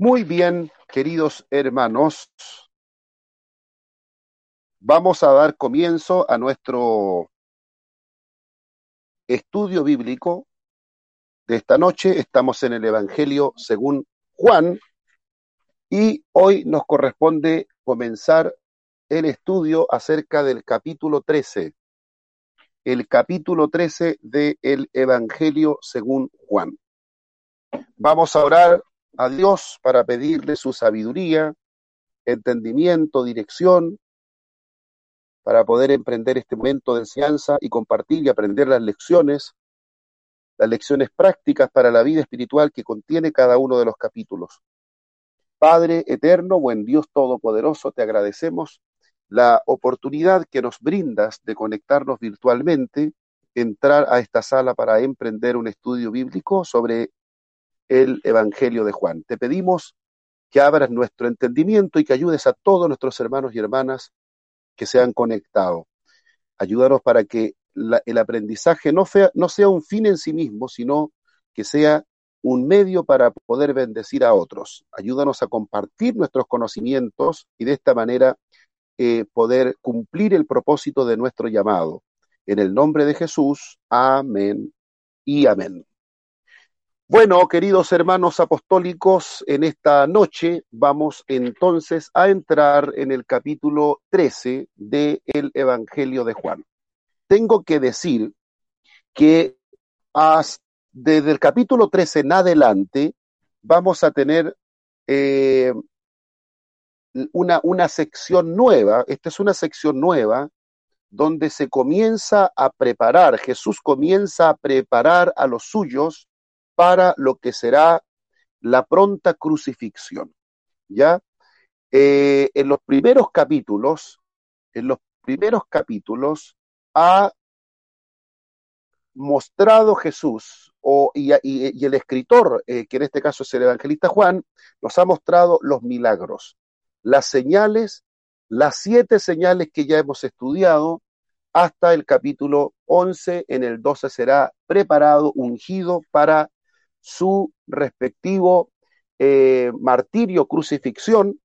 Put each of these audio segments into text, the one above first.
Muy bien, queridos hermanos, vamos a dar comienzo a nuestro estudio bíblico de esta noche. Estamos en el Evangelio según Juan y hoy nos corresponde comenzar el estudio acerca del capítulo 13, el capítulo 13 del Evangelio según Juan. Vamos a orar a Dios para pedirle su sabiduría, entendimiento, dirección, para poder emprender este momento de enseñanza y compartir y aprender las lecciones, las lecciones prácticas para la vida espiritual que contiene cada uno de los capítulos. Padre eterno, buen Dios todopoderoso, te agradecemos la oportunidad que nos brindas de conectarnos virtualmente, entrar a esta sala para emprender un estudio bíblico sobre el Evangelio de Juan. Te pedimos que abras nuestro entendimiento y que ayudes a todos nuestros hermanos y hermanas que se han conectado. Ayúdanos para que el aprendizaje no, fea, no sea un fin en sí mismo, sino que sea un medio para poder bendecir a otros. Ayúdanos a compartir nuestros conocimientos y de esta manera eh, poder cumplir el propósito de nuestro llamado. En el nombre de Jesús, amén y amén. Bueno, queridos hermanos apostólicos, en esta noche vamos entonces a entrar en el capítulo 13 del Evangelio de Juan. Tengo que decir que desde el capítulo 13 en adelante vamos a tener eh, una, una sección nueva, esta es una sección nueva, donde se comienza a preparar, Jesús comienza a preparar a los suyos para lo que será la pronta crucifixión. ¿Ya? Eh, en los primeros capítulos, en los primeros capítulos, ha mostrado Jesús, o, y, el escritor, eh, que en este caso es el evangelista Juan, nos ha mostrado los milagros, las señales, las siete señales que ya hemos estudiado, hasta el capítulo 11, en el 12 será preparado, ungido para su respectivo eh, martirio, crucifixión,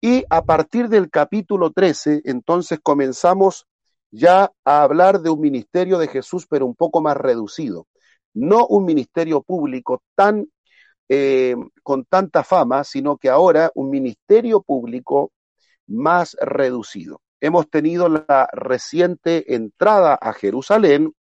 y a partir del capítulo 13, entonces comenzamos ya a hablar de un ministerio de Jesús, pero un poco más reducido. No un ministerio público tan eh, con tanta fama, sino que ahora un ministerio público más reducido. Hemos tenido la reciente entrada a Jerusalén,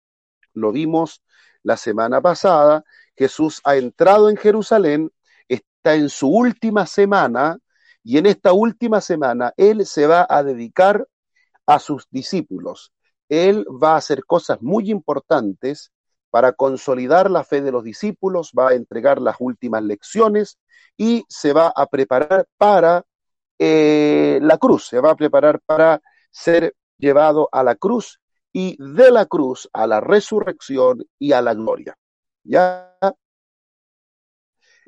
lo vimos la semana pasada, Jesús ha entrado en Jerusalén, está en su última semana y en esta última semana Él se va a dedicar a sus discípulos. Él va a hacer cosas muy importantes para consolidar la fe de los discípulos, va a entregar las últimas lecciones y se va a preparar para eh, la cruz, se va a preparar para ser llevado a la cruz y de la cruz a la resurrección y a la gloria. Ya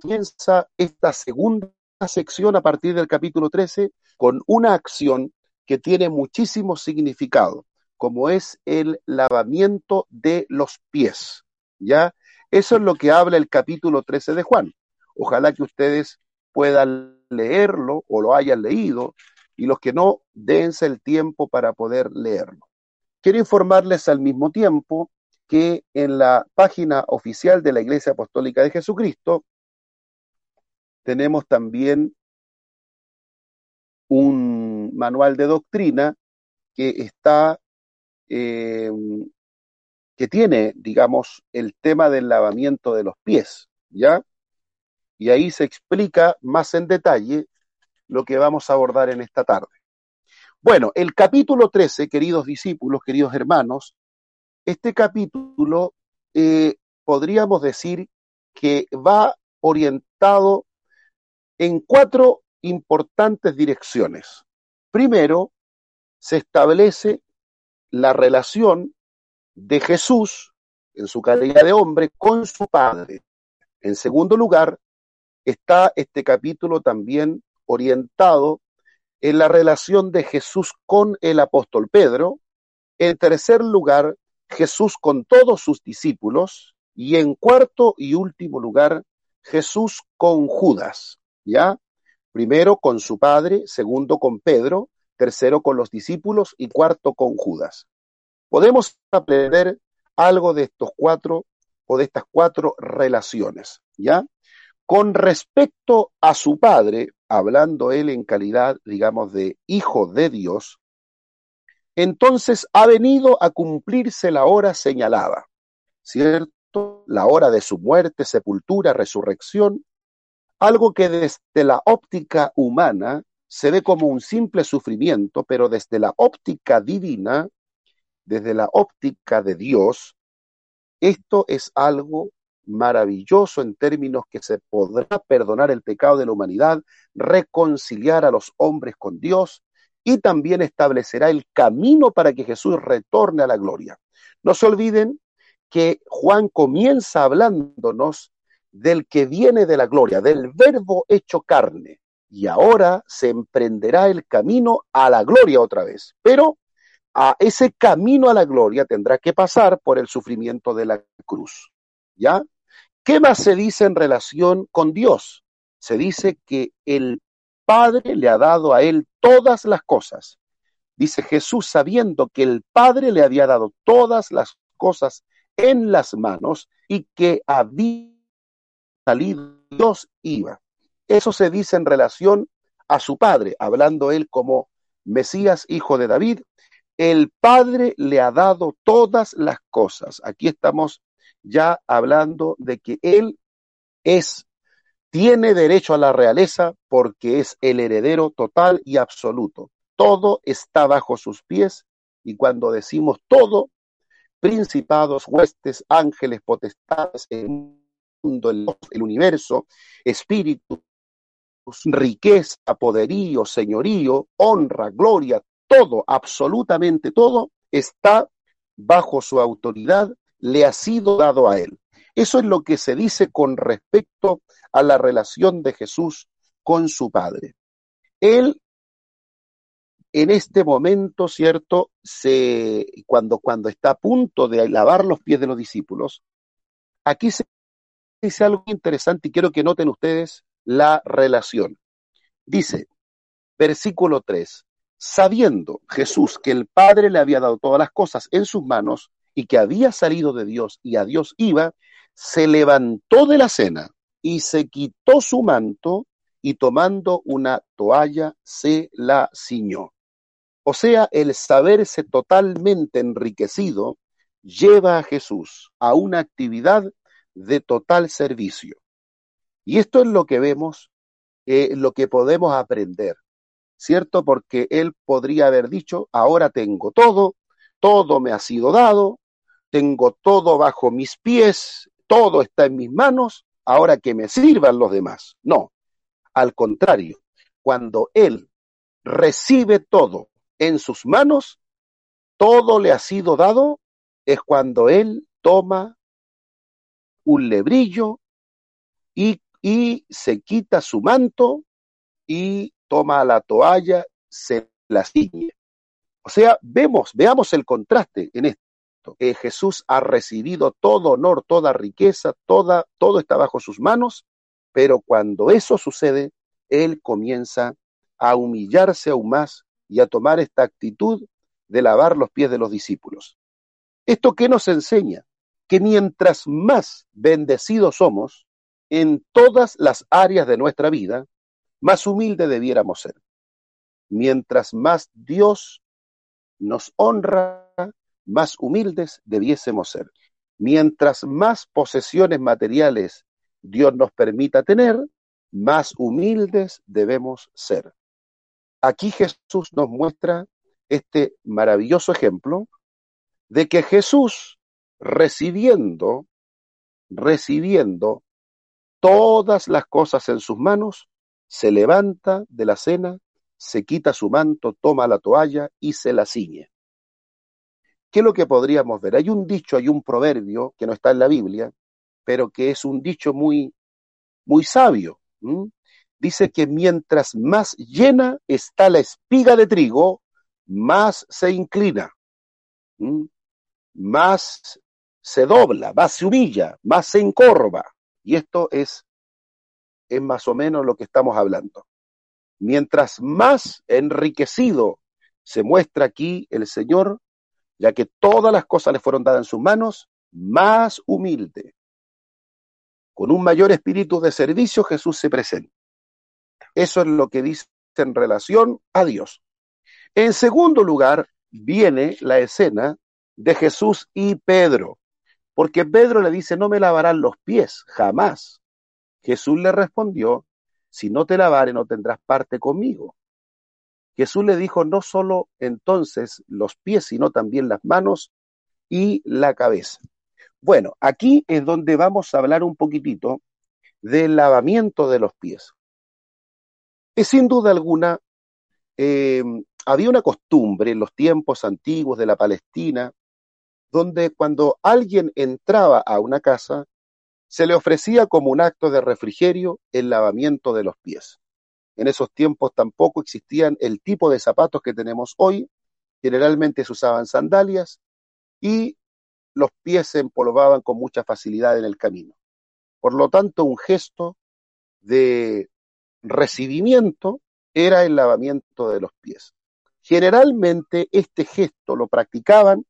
comienza esta segunda sección a partir del capítulo 13 con una acción que tiene muchísimo significado, como es el lavamiento de los pies. ¿Ya? Eso es lo que habla el capítulo 13 de Juan. Ojalá que ustedes puedan leerlo o lo hayan leído y los que no, dense el tiempo para poder leerlo. Quiero informarles al mismo tiempo que en la página oficial de la Iglesia Apostólica de Jesucristo tenemos también un manual de doctrina que está, eh, que tiene, digamos, el tema del lavamiento de los pies, ¿ya? Y ahí se explica más en detalle lo que vamos a abordar en esta tarde. Bueno, el capítulo 13, queridos discípulos, queridos hermanos, este capítulo eh, podríamos decir que va orientado en cuatro importantes direcciones. Primero, se establece la relación de Jesús en su calidad de hombre con su Padre. En segundo lugar, está este capítulo también orientado en la relación de Jesús con el apóstol Pedro. En tercer lugar, Jesús con todos sus discípulos. Y en cuarto y último lugar, Jesús con Judas. ¿Ya? Primero con su padre, segundo con Pedro, tercero con los discípulos y cuarto con Judas. Podemos aprender algo de estos cuatro o de estas cuatro relaciones, ¿ya? Con respecto a su padre, hablando él en calidad, digamos, de hijo de Dios, entonces ha venido a cumplirse la hora señalada, ¿cierto? La hora de su muerte, sepultura, resurrección, algo que desde la óptica humana se ve como un simple sufrimiento, pero desde la óptica divina, desde la óptica de Dios, esto es algo maravilloso en términos que se podrá perdonar el pecado de la humanidad, reconciliar a los hombres con Dios y también establecerá el camino para que Jesús retorne a la gloria. No se olviden que Juan comienza hablándonos del que viene de la gloria, del verbo hecho carne, y ahora se emprenderá el camino a la gloria otra vez. Pero a ese camino a la gloria tendrá que pasar por el sufrimiento de la cruz. ¿Ya? ¿Qué más se dice en relación con Dios? Se dice que el Padre le ha dado a él todas las cosas. Dice Jesús sabiendo que el Padre le había dado todas las cosas en las manos y que había salido Dios iba. Eso se dice en relación a su Padre, hablando él como Mesías, hijo de David. El Padre le ha dado todas las cosas. Aquí estamos ya hablando de que él es, tiene derecho a la realeza porque es el heredero total y absoluto. Todo está bajo sus pies y cuando decimos todo, principados, huestes, ángeles, potestades, el mundo, el, universo, espíritu, riqueza, poderío, señorío, honra, gloria, todo, absolutamente todo está bajo su autoridad le ha sido dado a él. Eso es lo que se dice con respecto a la relación de Jesús con su Padre. Él, en este momento, ¿cierto? Se, cuando, cuando está a punto de lavar los pies de los discípulos, aquí se dice algo interesante y quiero que noten ustedes la relación. Dice, versículo 3, sabiendo Jesús que el Padre le había dado todas las cosas en sus manos, y que había salido de Dios y a Dios iba, se levantó de la cena y se quitó su manto y tomando una toalla se la ciñó. O sea, el saberse totalmente enriquecido lleva a Jesús a una actividad de total servicio. Y esto es lo que vemos, eh, lo que podemos aprender, ¿cierto? Porque él podría haber dicho, ahora tengo todo, todo me ha sido dado, tengo todo bajo mis pies, todo está en mis manos, ahora que me sirvan los demás. No, al contrario, cuando Él recibe todo en sus manos, todo le ha sido dado, es cuando Él toma un lebrillo y, se quita su manto y toma la toalla, se la ciñe. O sea, vemos, veamos el contraste en esto. Jesús ha recibido todo honor, toda riqueza, toda, todo está bajo sus manos, pero cuando eso sucede, Él comienza a humillarse aún más y a tomar esta actitud de lavar los pies de los discípulos. ¿Esto qué nos enseña? Que mientras más bendecidos somos en todas las áreas de nuestra vida, más humilde debiéramos ser. Mientras más Dios nos honra más humildes debiésemos ser. Mientras más posesiones materiales Dios nos permita tener, más humildes debemos ser. Aquí Jesús nos muestra este maravilloso ejemplo de que Jesús recibiendo, recibiendo todas las cosas en sus manos, se levanta de la cena, se quita su manto, toma la toalla y se la ciñe. ¿Qué es lo que podríamos ver? Hay un dicho, hay un proverbio que no está en la Biblia, pero que es un dicho muy, muy sabio. Dice que mientras más llena está la espiga de trigo, más se inclina, más se dobla, más se humilla, más se encorva. Y esto es, es más o menos lo que estamos hablando. Mientras más enriquecido se muestra aquí el Señor, ya que todas las cosas le fueron dadas en sus manos, más humilde. Con un mayor espíritu de servicio Jesús se presenta. Eso es lo que dice en relación a Dios. En segundo lugar, viene la escena de Jesús y Pedro, porque Pedro le dice, no me lavarán los pies, jamás. Jesús le respondió, si no te lavare no tendrás parte conmigo. Jesús le dijo no solo entonces los pies, sino también las manos y la cabeza. Bueno, aquí es donde vamos a hablar un poquitito del lavamiento de los pies. Es sin duda alguna, eh, había una costumbre en los tiempos antiguos de la Palestina, donde cuando alguien entraba a una casa, se le ofrecía como un acto de refrigerio el lavamiento de los pies. En esos tiempos tampoco existían el tipo de zapatos que tenemos hoy, generalmente se usaban sandalias y los pies se empolvaban con mucha facilidad en el camino. Por lo tanto, un gesto de recibimiento era el lavamiento de los pies. Generalmente este gesto lo practicaban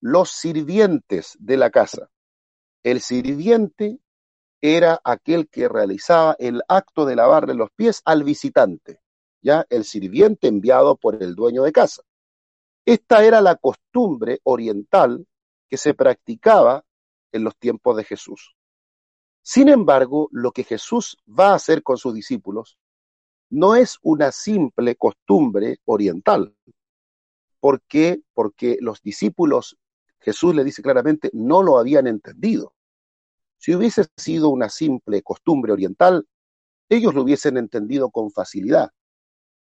los sirvientes de la casa. El sirviente era aquel que realizaba el acto de lavarle los pies al visitante, ya el sirviente enviado por el dueño de casa. Esta era la costumbre oriental que se practicaba en los tiempos de Jesús. Sin embargo, lo que Jesús va a hacer con sus discípulos no es una simple costumbre oriental. ¿Por qué? Porque los discípulos, Jesús le dice claramente, no lo habían entendido. Si hubiese sido una simple costumbre oriental, ellos lo hubiesen entendido con facilidad.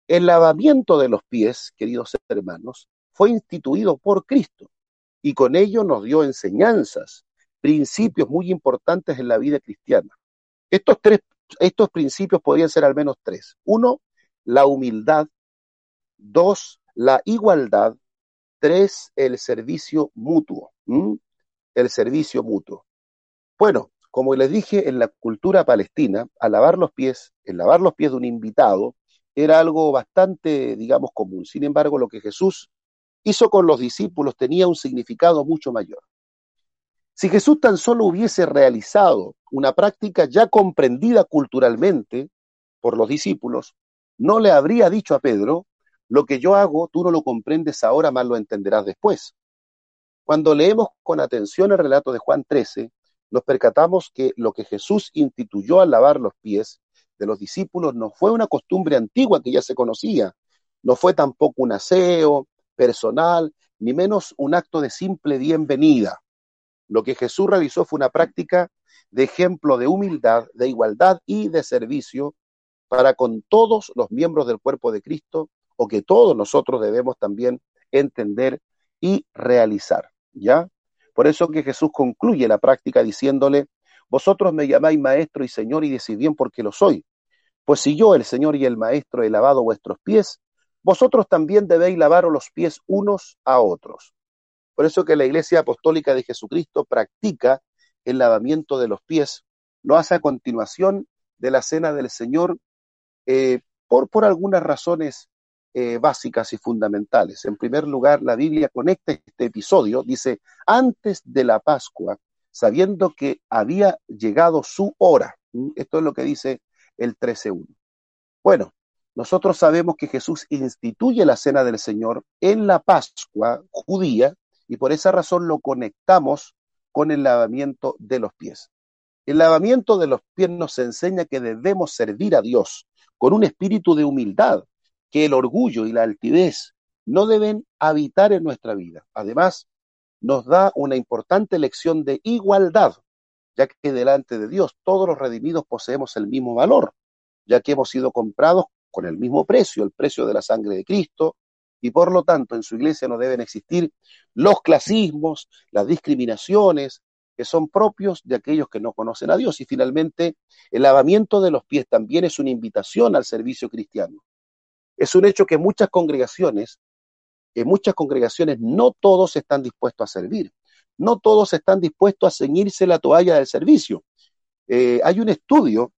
El lavamiento de los pies, queridos hermanos, fue instituido por Cristo y con ello nos dio enseñanzas, principios muy importantes en la vida cristiana. Estos tres estos principios podrían ser al menos tres. Uno, la humildad. Dos, la igualdad. Tres, el servicio mutuo. El servicio mutuo. Bueno, como les dije, en la cultura palestina, al lavar los pies, el lavar los pies de un invitado, era algo bastante, digamos, común. Sin embargo, lo que Jesús hizo con los discípulos tenía un significado mucho mayor. Si Jesús tan solo hubiese realizado una práctica ya comprendida culturalmente por los discípulos, no le habría dicho a Pedro, lo que yo hago tú no lo comprendes ahora, más lo entenderás después. Cuando leemos con atención el relato de Juan 13, nos percatamos que lo que Jesús instituyó al lavar los pies de los discípulos no fue una costumbre antigua que ya se conocía, no fue tampoco un aseo personal, ni menos un acto de simple bienvenida. Lo que Jesús realizó fue una práctica de ejemplo de humildad, de igualdad y de servicio para con todos los miembros del cuerpo de Cristo o que todos nosotros debemos también entender y realizar, ¿ya? Por eso que Jesús concluye la práctica diciéndole, vosotros me llamáis maestro y señor y decís bien porque lo soy. Pues si yo, el Señor y el Maestro, he lavado vuestros pies, vosotros también debéis lavaros los pies unos a otros. Por eso que la Iglesia Apostólica de Jesucristo practica el lavamiento de los pies, lo hace a continuación de la cena del Señor eh, por, por algunas razones eh, básicas y fundamentales. En primer lugar, la Biblia conecta este episodio, dice, antes de la Pascua, sabiendo que había llegado su hora. Esto es lo que dice el 13.1. Bueno, nosotros sabemos que Jesús instituye la cena del Señor en la Pascua judía y por esa razón lo conectamos con el lavamiento de los pies. El lavamiento de los pies nos enseña que debemos servir a Dios con un espíritu de humildad, que el orgullo y la altivez no deben habitar en nuestra vida. Además, nos da una importante lección de igualdad, ya que delante de Dios todos los redimidos poseemos el mismo valor, ya que hemos sido comprados con el mismo precio, el precio de la sangre de Cristo, y por lo tanto en su iglesia no deben existir los clasismos, las discriminaciones que son propios de aquellos que no conocen a Dios. Y finalmente, el lavamiento de los pies también es una invitación al servicio cristiano. Es un hecho que muchas congregaciones, en muchas congregaciones no todos están dispuestos a servir, no todos están dispuestos a ceñirse la toalla del servicio. Eh, hay un estudio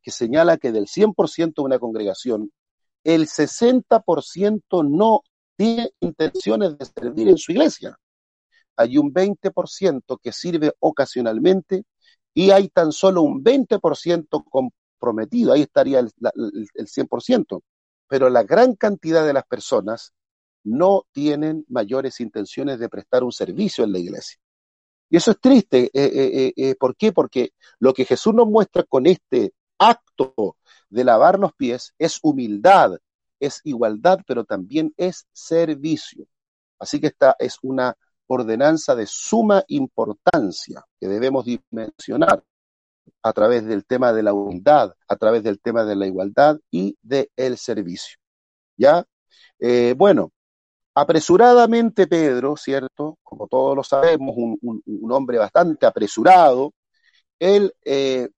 que señala que del 100% de una congregación, el 60% no tiene intenciones de servir en su iglesia. Hay un 20% que sirve ocasionalmente y hay tan solo un 20% comprometido, ahí estaría el, el 100%, pero la gran cantidad de las personas no tienen mayores intenciones de prestar un servicio en la iglesia. Y eso es triste. Eh, eh, eh, ¿Por qué? Porque lo que Jesús nos muestra con este acto de lavar los pies es humildad, es igualdad, pero también es servicio. Así que esta es una ordenanza de suma importancia que debemos dimensionar a través del tema de la humildad, a través del tema de la igualdad y del servicio. ¿Ya? bueno, Apresuradamente Pedro, ¿cierto? Como todos lo sabemos, un, hombre bastante apresurado, él eh,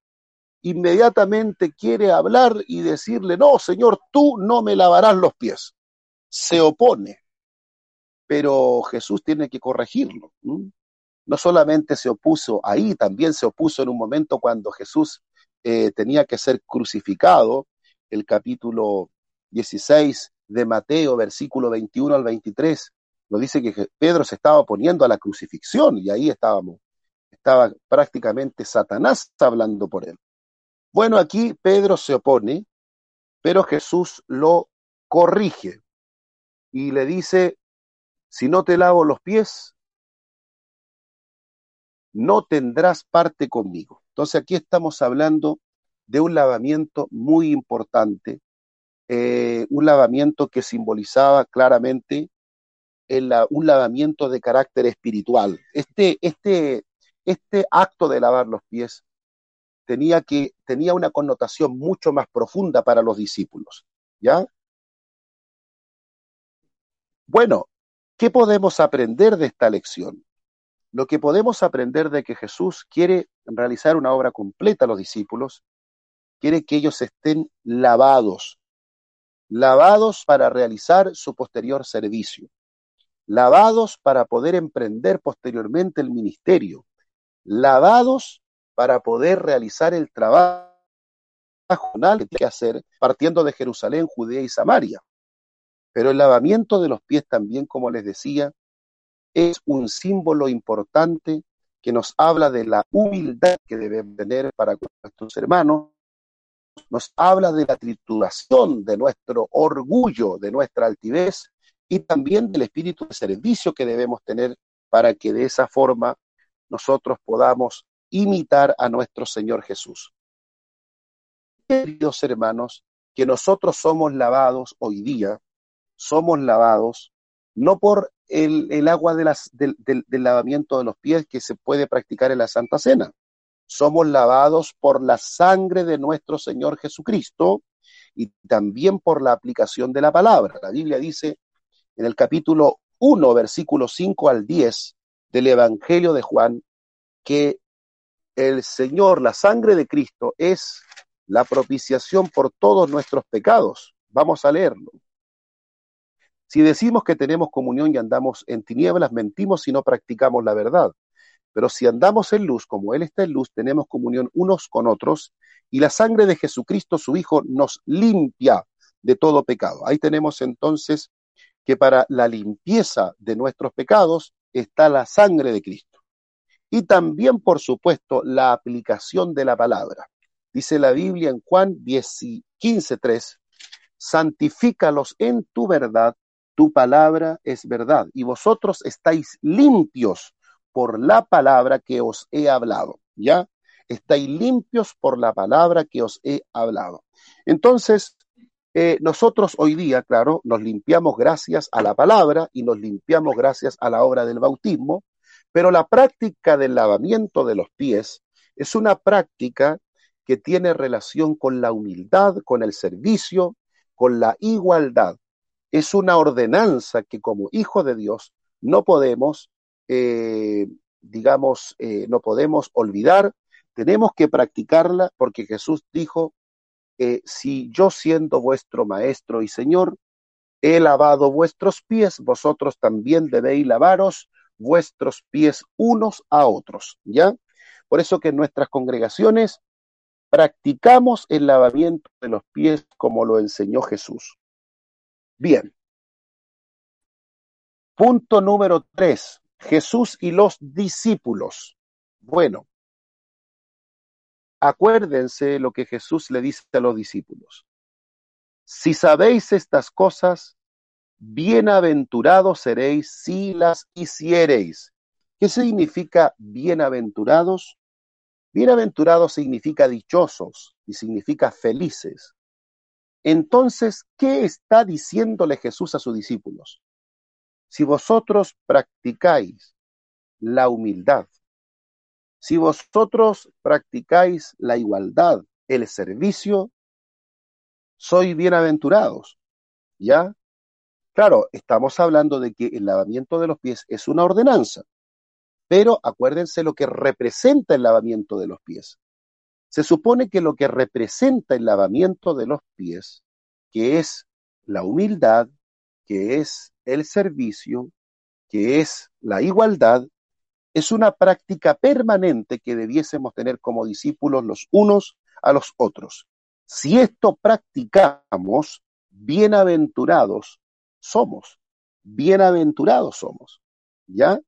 inmediatamente quiere hablar y decirle, no, Señor, tú no me lavarás los pies. Se opone, pero Jesús tiene que corregirlo. No solamente se opuso ahí, también se opuso en un momento cuando Jesús eh, tenía que ser crucificado, el capítulo 16 de Mateo, versículo 21 al 23, nos dice que Pedro se estaba oponiendo a la crucifixión y ahí estábamos, estaba prácticamente Satanás hablando por él. Bueno, aquí Pedro se opone, pero Jesús lo corrige y le dice, si no te lavo los pies, no tendrás parte conmigo. Entonces aquí estamos hablando de un lavamiento muy importante eh, un lavamiento que simbolizaba claramente un lavamiento de carácter espiritual. Este, este, este acto de lavar los pies tenía, que, tenía una connotación mucho más profunda para los discípulos. ¿Ya? Bueno, ¿qué podemos aprender de esta lección? Lo que podemos aprender de que Jesús quiere realizar una obra completa a los discípulos, quiere que ellos estén lavados, lavados para realizar su posterior servicio, lavados para poder emprender posteriormente el ministerio, lavados para poder realizar el trabajo que tiene que hacer partiendo de Jerusalén, Judea y Samaria. Pero el lavamiento de los pies también, como les decía, es un símbolo importante que nos habla de la humildad que debemos tener para con nuestros hermanos nos habla de la trituración de nuestro orgullo, de nuestra altivez y también del espíritu de servicio que debemos tener para que de esa forma nosotros podamos imitar a nuestro Señor Jesús. Queridos hermanos, que nosotros somos lavados hoy día, somos lavados no por el, agua del lavamiento de los pies que se puede practicar en la Santa Cena, somos lavados por la sangre de nuestro Señor Jesucristo y también por la aplicación de la palabra. La Biblia dice en el capítulo 1, versículo 5 al 10 del Evangelio de Juan, que el Señor, la sangre de Cristo, es la propiciación por todos nuestros pecados. Vamos a leerlo. Si decimos que tenemos comunión y andamos en tinieblas, mentimos si no practicamos la verdad. Pero si andamos en luz, como Él está en luz, tenemos comunión unos con otros y la sangre de Jesucristo, su Hijo, nos limpia de todo pecado. Ahí tenemos entonces que para la limpieza de nuestros pecados está la sangre de Cristo. Y también, por supuesto, la aplicación de la palabra. Dice la Biblia en Juan 15.3, santifícalos en tu verdad, tu palabra es verdad, y vosotros estáis limpios por la palabra que os he hablado, ¿ya? Estáis limpios por la palabra que os he hablado. Entonces, eh, nosotros hoy día, claro, nos limpiamos gracias a la palabra y nos limpiamos gracias a la obra del bautismo, pero la práctica del lavamiento de los pies es una práctica que tiene relación con la humildad, con el servicio, con la igualdad. Es una ordenanza que como hijo de Dios no podemos eh, digamos, eh, no podemos olvidar, tenemos que practicarla porque Jesús dijo, eh, si yo siendo vuestro maestro y señor, he lavado vuestros pies, vosotros también debéis lavaros vuestros pies unos a otros, ¿ya? Por eso que en nuestras congregaciones practicamos el lavamiento de los pies como lo enseñó Jesús. Bien. Punto número tres. Jesús y los discípulos. Bueno, acuérdense lo que Jesús le dice a los discípulos. Si sabéis estas cosas, bienaventurados seréis si las hiciereis. ¿Qué significa bienaventurados? Bienaventurados significa dichosos y significa felices. Entonces, ¿qué está diciéndole Jesús a sus discípulos? Si vosotros practicáis la humildad, si vosotros practicáis la igualdad, el servicio, sois bienaventurados. ¿Ya? Claro, estamos hablando de que el lavamiento de los pies es una ordenanza, pero acuérdense lo que representa el lavamiento de los pies. Se supone que lo que representa el lavamiento de los pies, que es la humildad, que es el servicio, que es la igualdad, es una práctica permanente que debiésemos tener como discípulos los unos a los otros. Si esto practicamos, bienaventurados somos, bienaventurados somos, ¿ya?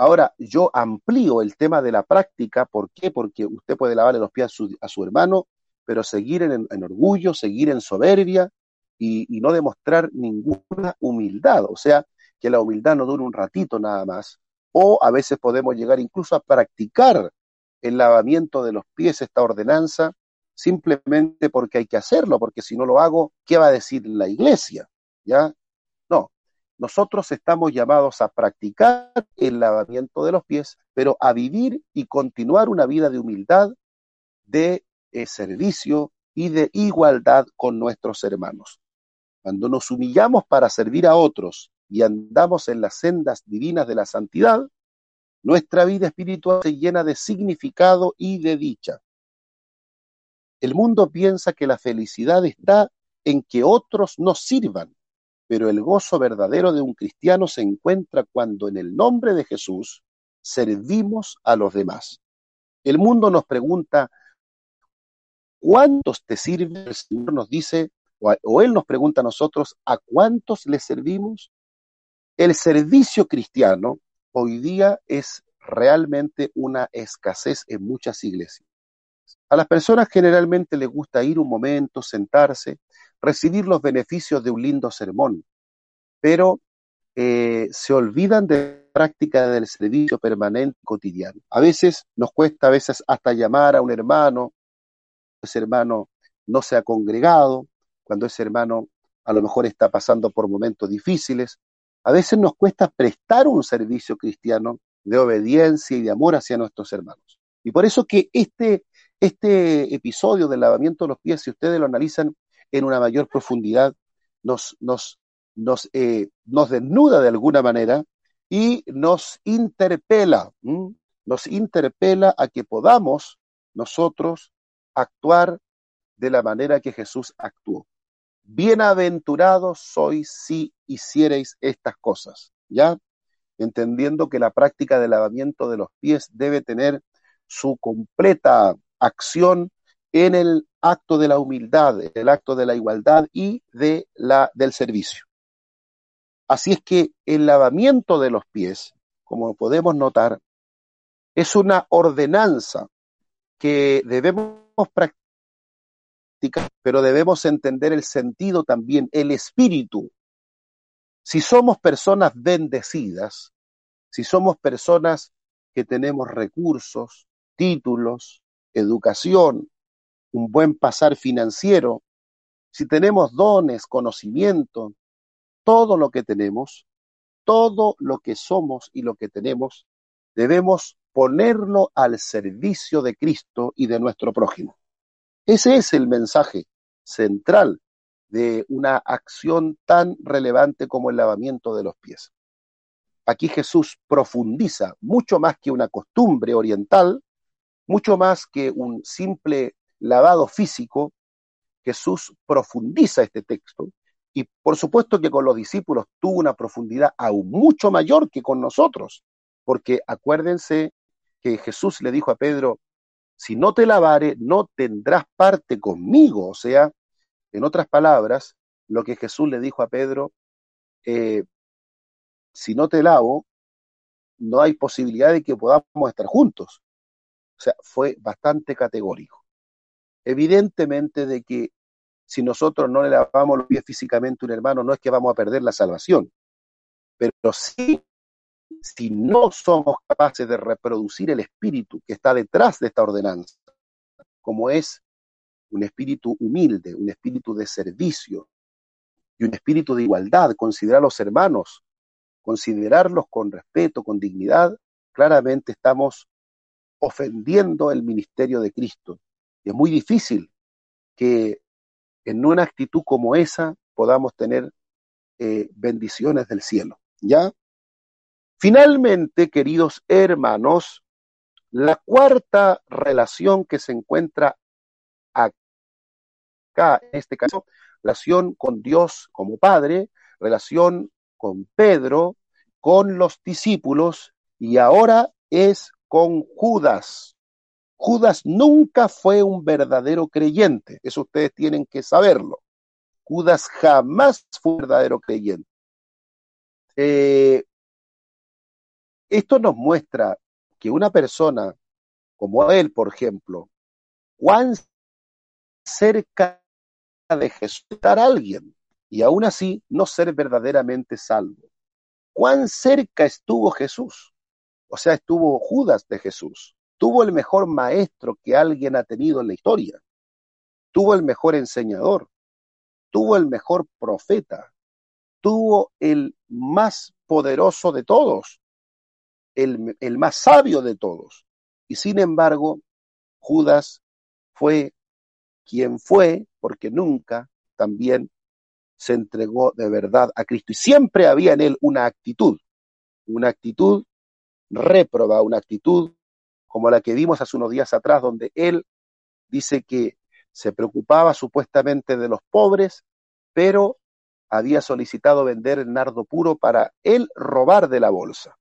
Ahora, yo amplío el tema de la práctica, ¿por qué? Porque usted puede lavarle los pies a su, hermano, pero seguir en, orgullo, seguir en soberbia y, y no demostrar ninguna humildad, o sea, que la humildad no dure un ratito nada más, o a veces podemos llegar incluso a practicar el lavamiento de los pies, esta ordenanza, simplemente porque hay que hacerlo, porque si no lo hago, ¿qué va a decir la iglesia? ¿Ya? No, nosotros estamos llamados a practicar el lavamiento de los pies, pero a vivir y continuar una vida de humildad, de eh, servicio y de igualdad con nuestros hermanos. Cuando nos humillamos para servir a otros y andamos en las sendas divinas de la santidad, nuestra vida espiritual se llena de significado y de dicha. El mundo piensa que la felicidad está en que otros nos sirvan, pero el gozo verdadero de un cristiano se encuentra cuando en el nombre de Jesús servimos a los demás. El mundo nos pregunta, ¿cuántos te sirven? El Señor nos dice, o, Él nos pregunta a nosotros, ¿a cuántos le servimos? El servicio cristiano hoy día es realmente una escasez en muchas iglesias. A las personas generalmente les gusta ir un momento, sentarse, recibir los beneficios de un lindo sermón, pero eh, se olvidan de la práctica del servicio permanente cotidiano. A veces nos cuesta, a veces hasta llamar a un hermano, ese hermano no se ha congregado, cuando ese hermano a lo mejor está pasando por momentos difíciles, a veces nos cuesta prestar un servicio cristiano de obediencia y de amor hacia nuestros hermanos. Y por eso que este, este episodio del lavamiento de los pies, si ustedes lo analizan en una mayor profundidad, nos, nos, nos, eh, nos desnuda de alguna manera y nos interpela, nos interpela a que podamos nosotros actuar de la manera que Jesús actuó. Bienaventurados sois si hiciereis estas cosas, ¿ya? Entendiendo que la práctica del lavamiento de los pies debe tener su completa acción en el acto de la humildad, el acto de la igualdad y de la, del servicio. Así es que el lavamiento de los pies, como podemos notar, es una ordenanza que debemos practicar pero debemos entender el sentido también, el espíritu. Si somos personas bendecidas, si somos personas que tenemos recursos, títulos, educación, un buen pasar financiero, si tenemos dones, conocimiento, todo lo que tenemos, todo lo que somos y lo que tenemos, debemos ponerlo al servicio de Cristo y de nuestro prójimo. Ese es el mensaje central de una acción tan relevante como el lavamiento de los pies. Aquí Jesús profundiza mucho más que una costumbre oriental, mucho más que un simple lavado físico. Jesús profundiza este texto y por supuesto que con los discípulos tuvo una profundidad aún mucho mayor que con nosotros, porque acuérdense que Jesús le dijo a Pedro, si no te lavare, no tendrás parte conmigo. O sea, en otras palabras, lo que Jesús le dijo a Pedro, eh, si no te lavo, no hay posibilidad de que podamos estar juntos. O sea, fue bastante categórico. Evidentemente de que si nosotros no le lavamos los pies físicamente a un hermano, no es que vamos a perder la salvación, pero sí, si no somos capaces de reproducir el espíritu que está detrás de esta ordenanza, como es un espíritu humilde, un espíritu de servicio y un espíritu de igualdad, considerar a los hermanos, considerarlos con respeto, con dignidad, claramente estamos ofendiendo el ministerio de Cristo. Y es muy difícil que en una actitud como esa podamos tener eh, bendiciones del cielo. ¿Ya? Finalmente, queridos hermanos, la cuarta relación que se encuentra acá, en este caso, relación con Dios como Padre, relación con Pedro, con los discípulos y ahora es con Judas. Judas nunca fue un verdadero creyente, eso ustedes tienen que saberlo. Judas jamás fue un verdadero creyente. Eh, esto nos muestra que una persona como él, por ejemplo, cuán cerca de Jesús estar alguien y aún así no ser verdaderamente salvo. Cuán cerca estuvo Jesús. O sea, estuvo Judas de Jesús. Tuvo el mejor maestro que alguien ha tenido en la historia. Tuvo el mejor enseñador. Tuvo el mejor profeta. Tuvo el más poderoso de todos. El, más sabio de todos. Y sin embargo, Judas fue quien fue, porque nunca también se entregó de verdad a Cristo. Y siempre había en él una actitud, una actitud réproba, una actitud como la que vimos hace unos días atrás, donde él dice que se preocupaba supuestamente de los pobres, pero había solicitado vender el nardo puro para él robar de la bolsa.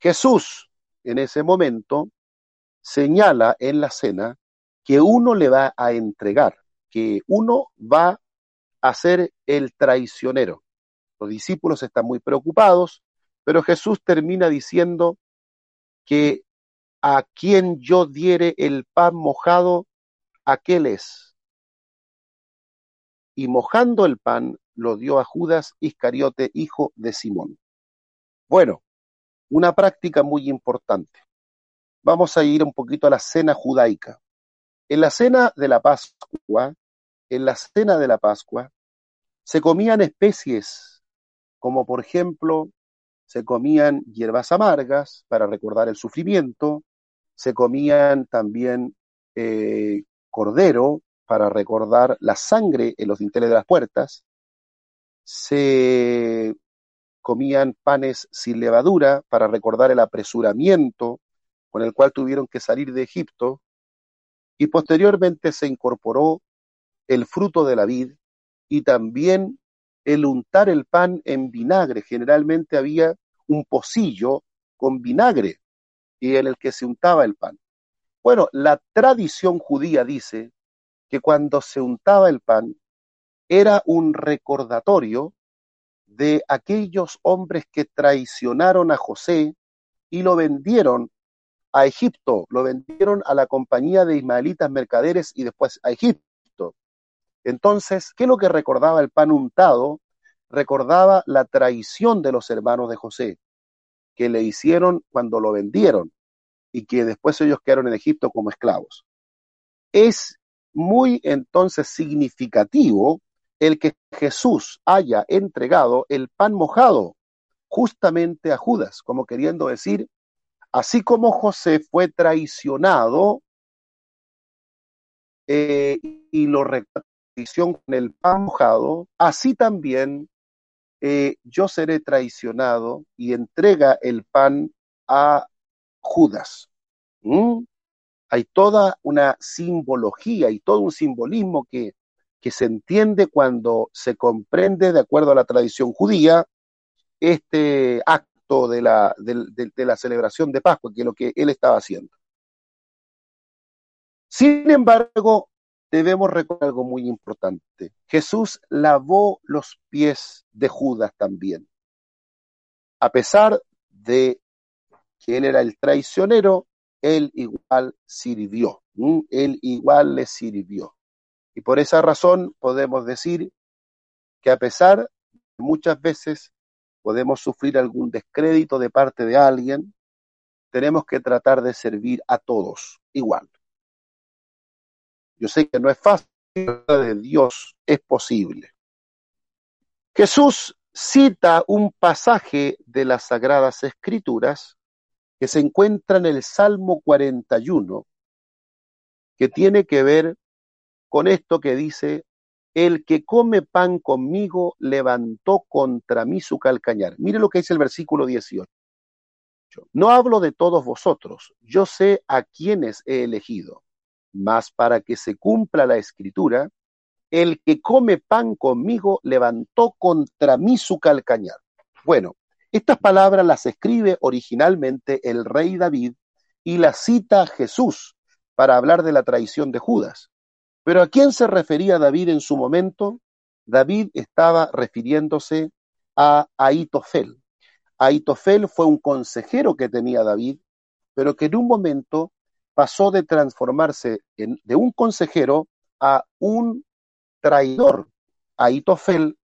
Jesús, en ese momento, señala en la cena que uno le va a entregar, que uno va a ser el traicionero. Los discípulos están muy preocupados, pero Jesús termina diciendo que a quien yo diere el pan mojado, aquel es. Y mojando el pan, lo dio a Judas Iscariote, hijo de Simón. Bueno, una práctica muy importante. Vamos a ir un poquito a la cena judaica. En la cena de la Pascua, en la cena de la Pascua, se comían especies, como por ejemplo, se comían hierbas amargas para recordar el sufrimiento, se comían también eh, cordero para recordar la sangre en los dinteles de las puertas, se comían panes sin levadura para recordar el apresuramiento con el cual tuvieron que salir de Egipto, y posteriormente se incorporó el fruto de la vid y también el untar el pan en vinagre. Generalmente había un pocillo con vinagre y en el que se untaba el pan. Bueno, la tradición judía dice que cuando se untaba el pan era un recordatorio de aquellos hombres que traicionaron a José y lo vendieron a Egipto, lo vendieron a la compañía de ismaelitas mercaderes y después a Egipto. Entonces, ¿qué es lo que recordaba el pan untado? Recordaba la traición de los hermanos de José, que le hicieron cuando lo vendieron y que después ellos quedaron en Egipto como esclavos. Es muy entonces significativo el que Jesús haya entregado el pan mojado justamente a Judas, como queriendo decir, Así como José fue traicionado eh, y lo con el pan mojado, así también eh, yo seré traicionado y entrega el pan a Judas. ¿Mm? Hay toda una simbología y todo un simbolismo que, se entiende cuando se comprende, de acuerdo a la tradición judía, este acto de la, de, la celebración de Pascua, que es lo que él estaba haciendo. Sin embargo, debemos recordar algo muy importante. Jesús lavó los pies de Judas también. A pesar de que él era el traicionero, él igual sirvió, él igual le sirvió. Y por esa razón podemos decir que a pesar de muchas veces podemos sufrir algún descrédito de parte de alguien, tenemos que tratar de servir a todos igual. Yo sé que no es fácil, pero de Dios es posible. Jesús cita un pasaje de las Sagradas Escrituras que se encuentra en el Salmo 41, que tiene que ver con esto que dice, el que come pan conmigo levantó contra mí su calcañar. Mire lo que dice el versículo 18. No hablo de todos vosotros, yo sé a quienes he elegido, mas para que se cumpla la escritura, el que come pan conmigo levantó contra mí su calcañar. Bueno, estas palabras las escribe originalmente el rey David y las cita Jesús para hablar de la traición de Judas. Pero ¿a quién se refería David en su momento? David estaba refiriéndose a Aitofel. Aitofel fue un consejero que tenía David, pero que en un momento pasó de transformarse en, de un consejero a un traidor. Aitofel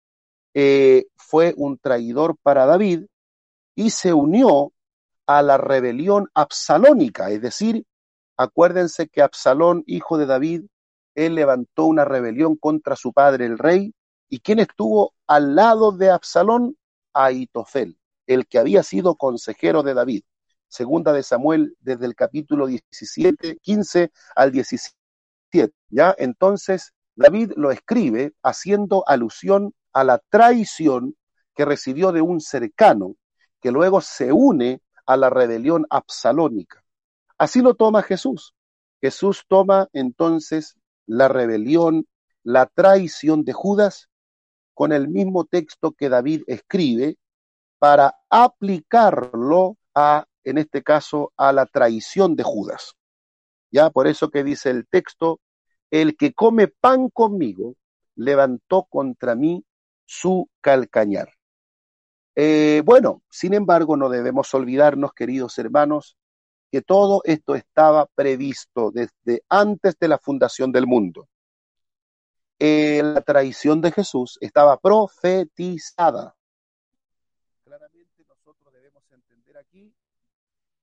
eh, fue un traidor para David y se unió a la rebelión absalónica, es decir, acuérdense que Absalón, hijo de David, él levantó una rebelión contra su padre el rey, y quien estuvo al lado de Absalón, Aitofel, el que había sido consejero de David. Segunda de Samuel, desde el capítulo 17, 15 al 17. ¿ya? Entonces, David lo escribe haciendo alusión a la traición que recibió de un cercano, que luego se une a la rebelión absalónica. Así lo toma Jesús. Jesús toma entonces la rebelión, la traición de Judas con el mismo texto que David escribe para aplicarlo a, en este caso, a la traición de Judas. Ya, por eso que dice el texto, el que come pan conmigo levantó contra mí su calcañar. Eh, bueno, sin embargo, no debemos olvidarnos, queridos hermanos, que todo esto estaba previsto desde antes de la fundación del mundo. Eh, la traición de Jesús estaba profetizada. Claramente nosotros debemos entender aquí que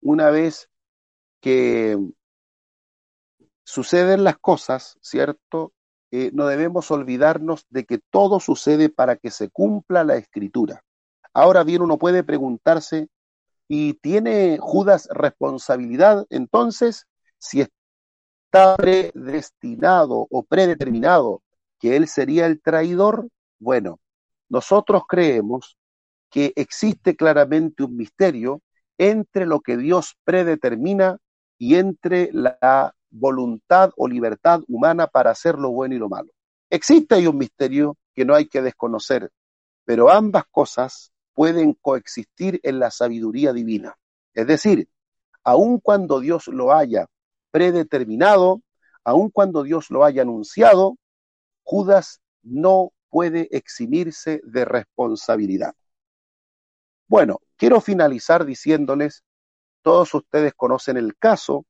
una vez que suceden las cosas, ¿cierto? Eh, no debemos olvidarnos de que todo sucede para que se cumpla la escritura. Ahora bien, uno puede preguntarse, ¿y tiene Judas responsabilidad entonces si está predestinado o predeterminado que él sería el traidor? Bueno, nosotros creemos que existe claramente un misterio entre lo que Dios predetermina y entre la voluntad o libertad humana para hacer lo bueno y lo malo. Existe ahí un misterio que no hay que desconocer, pero ambas cosas pueden coexistir en la sabiduría divina. Es decir, aun cuando Dios lo haya predeterminado, aun cuando Dios lo haya anunciado, Judas no puede eximirse de responsabilidad. Bueno, quiero finalizar diciéndoles, todos ustedes conocen el caso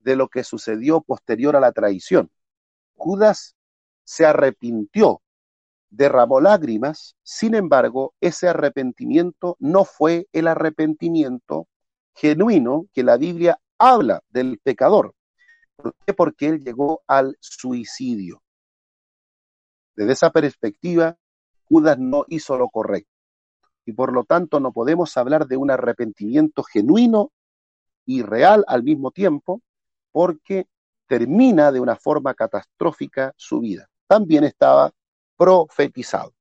de lo que sucedió posterior a la traición. Judas se arrepintió, derramó lágrimas, sin embargo, ese arrepentimiento no fue el arrepentimiento genuino que la Biblia habla del pecador. ¿Por qué? Porque él llegó al suicidio. Desde esa perspectiva, Judas no hizo lo correcto. Y por lo tanto no podemos hablar de un arrepentimiento genuino y real al mismo tiempo, porque termina de una forma catastrófica su vida. También estaba profetizado.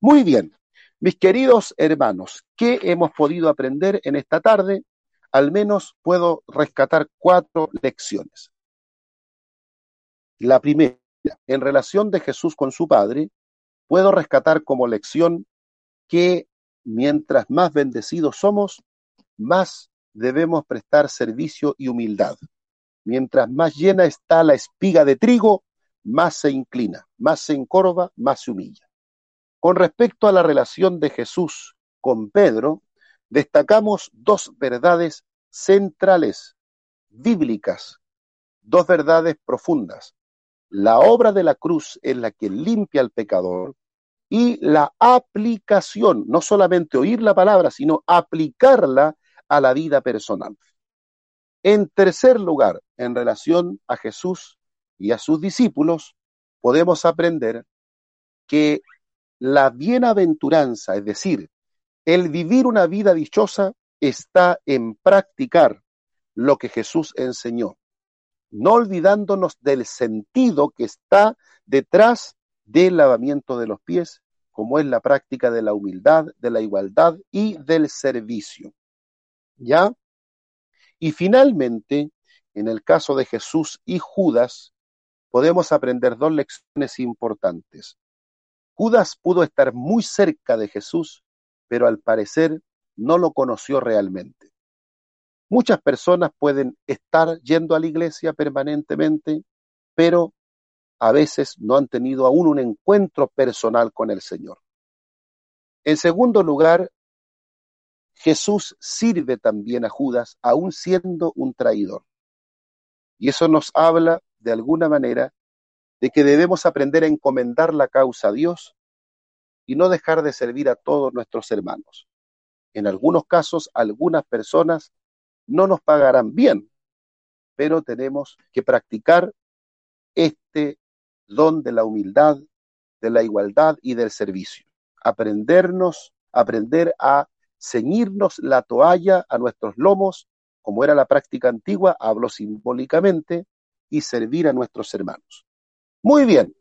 Muy bien, mis queridos hermanos, ¿qué hemos podido aprender en esta tarde? Al menos puedo rescatar cuatro lecciones. La primera, en relación de Jesús con su Padre, puedo rescatar como lección que mientras más bendecidos somos, más debemos prestar servicio y humildad. Mientras más llena está la espiga de trigo, más se inclina, más se encorva, más se humilla. Con respecto a la relación de Jesús con Pedro, destacamos dos verdades centrales, bíblicas, dos verdades profundas. La obra de la cruz es la que limpia al pecador y la aplicación, no solamente oír la palabra, sino aplicarla a la vida personal. En tercer lugar, en relación a Jesús y a sus discípulos, podemos aprender que la bienaventuranza, es decir, el vivir una vida dichosa, está en practicar lo que Jesús enseñó, no olvidándonos del sentido que está detrás del lavamiento de los pies, como es la práctica de la humildad, de la igualdad y del servicio. ¿Ya? Y finalmente, en el caso de Jesús y Judas, podemos aprender dos lecciones importantes. Judas pudo estar muy cerca de Jesús, pero al parecer no lo conoció realmente. Muchas personas pueden estar yendo a la iglesia permanentemente, pero a veces no han tenido aún un encuentro personal con el Señor. En segundo lugar, Jesús sirve también a Judas, aún siendo un traidor. Y eso nos habla, de alguna manera, de que debemos aprender a encomendar la causa a Dios y no dejar de servir a todos nuestros hermanos. En algunos casos, algunas personas no nos pagarán bien, pero tenemos que practicar este don de la humildad, de la igualdad y del servicio. Aprendernos, aprender a ceñirnos la toalla a nuestros lomos, como era la práctica antigua, hablo simbólicamente, y servir a nuestros hermanos. Muy bien,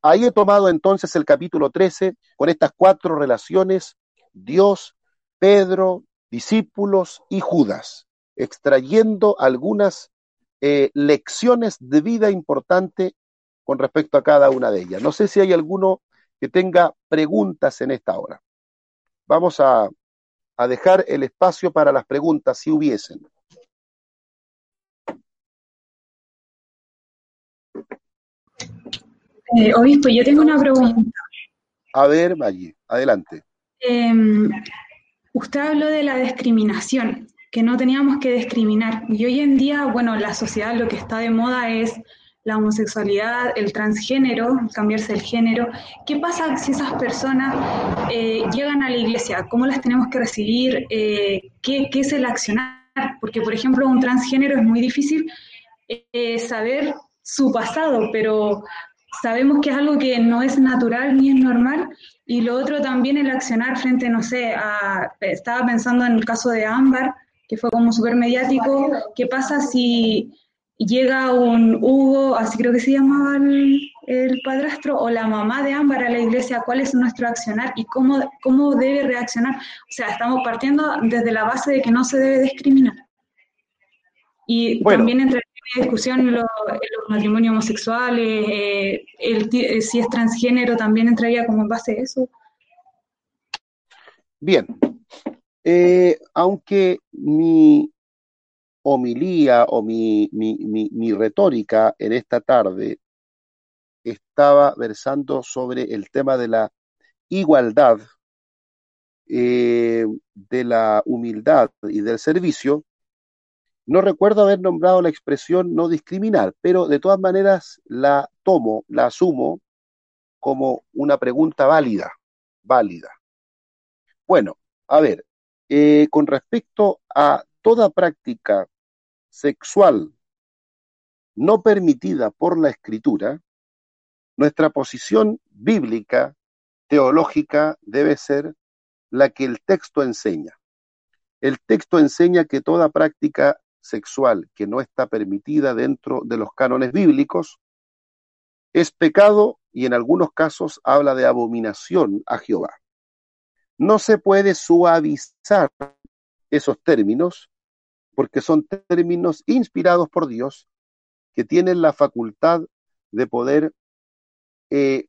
ahí he tomado entonces el capítulo 13 con estas cuatro relaciones, Dios, Pedro, discípulos y Judas, extrayendo algunas eh, lecciones de vida importante con respecto a cada una de ellas. No sé si hay alguno que tenga preguntas en esta hora. Vamos a, a dejar el espacio para las preguntas, si hubiesen. Eh, obispo, yo tengo una pregunta. A ver, Maggie, adelante. Eh, usted habló de la discriminación, que no teníamos que discriminar. Y hoy en día, bueno, la sociedad lo que está de moda es la homosexualidad, el transgénero, cambiarse el género. ¿Qué pasa si esas personas eh, llegan a la iglesia? ¿Cómo las tenemos que recibir? Eh, ¿qué, ¿qué, es el accionar? Porque, por ejemplo, un transgénero es muy difícil eh, saber su pasado, pero sabemos que es algo que no es natural ni es normal. Y lo otro también el accionar frente, no sé, a, estaba pensando en el caso de Ámbar, que fue como súper mediático. ¿Qué pasa si llega un Hugo, así creo que se llamaba el, el, padrastro, o la mamá de Ámbar a la iglesia, cuál es nuestro accionar y cómo, cómo debe reaccionar. O sea, estamos partiendo desde la base de que no se debe discriminar. Y bueno. también entre la discusión los, los matrimonios homosexuales, eh, el, si es transgénero, también entraría como en base a eso. Bien, eh, aunque mi homilía o mi, mi, retórica en esta tarde estaba versando sobre el tema de la igualdad, eh, de la humildad y del servicio. No recuerdo haber nombrado la expresión no discriminar, pero de todas maneras la tomo, la asumo como una pregunta válida, válida. Bueno, a ver, eh, con respecto a toda práctica sexual no permitida por la escritura, nuestra posición bíblica, teológica, debe ser la que el texto enseña. El texto enseña que toda práctica sexual que no está permitida dentro de los cánones bíblicos es pecado y en algunos casos habla de abominación a Jehová. No se puede suavizar esos términos porque son términos inspirados por Dios que tienen la facultad de poder eh,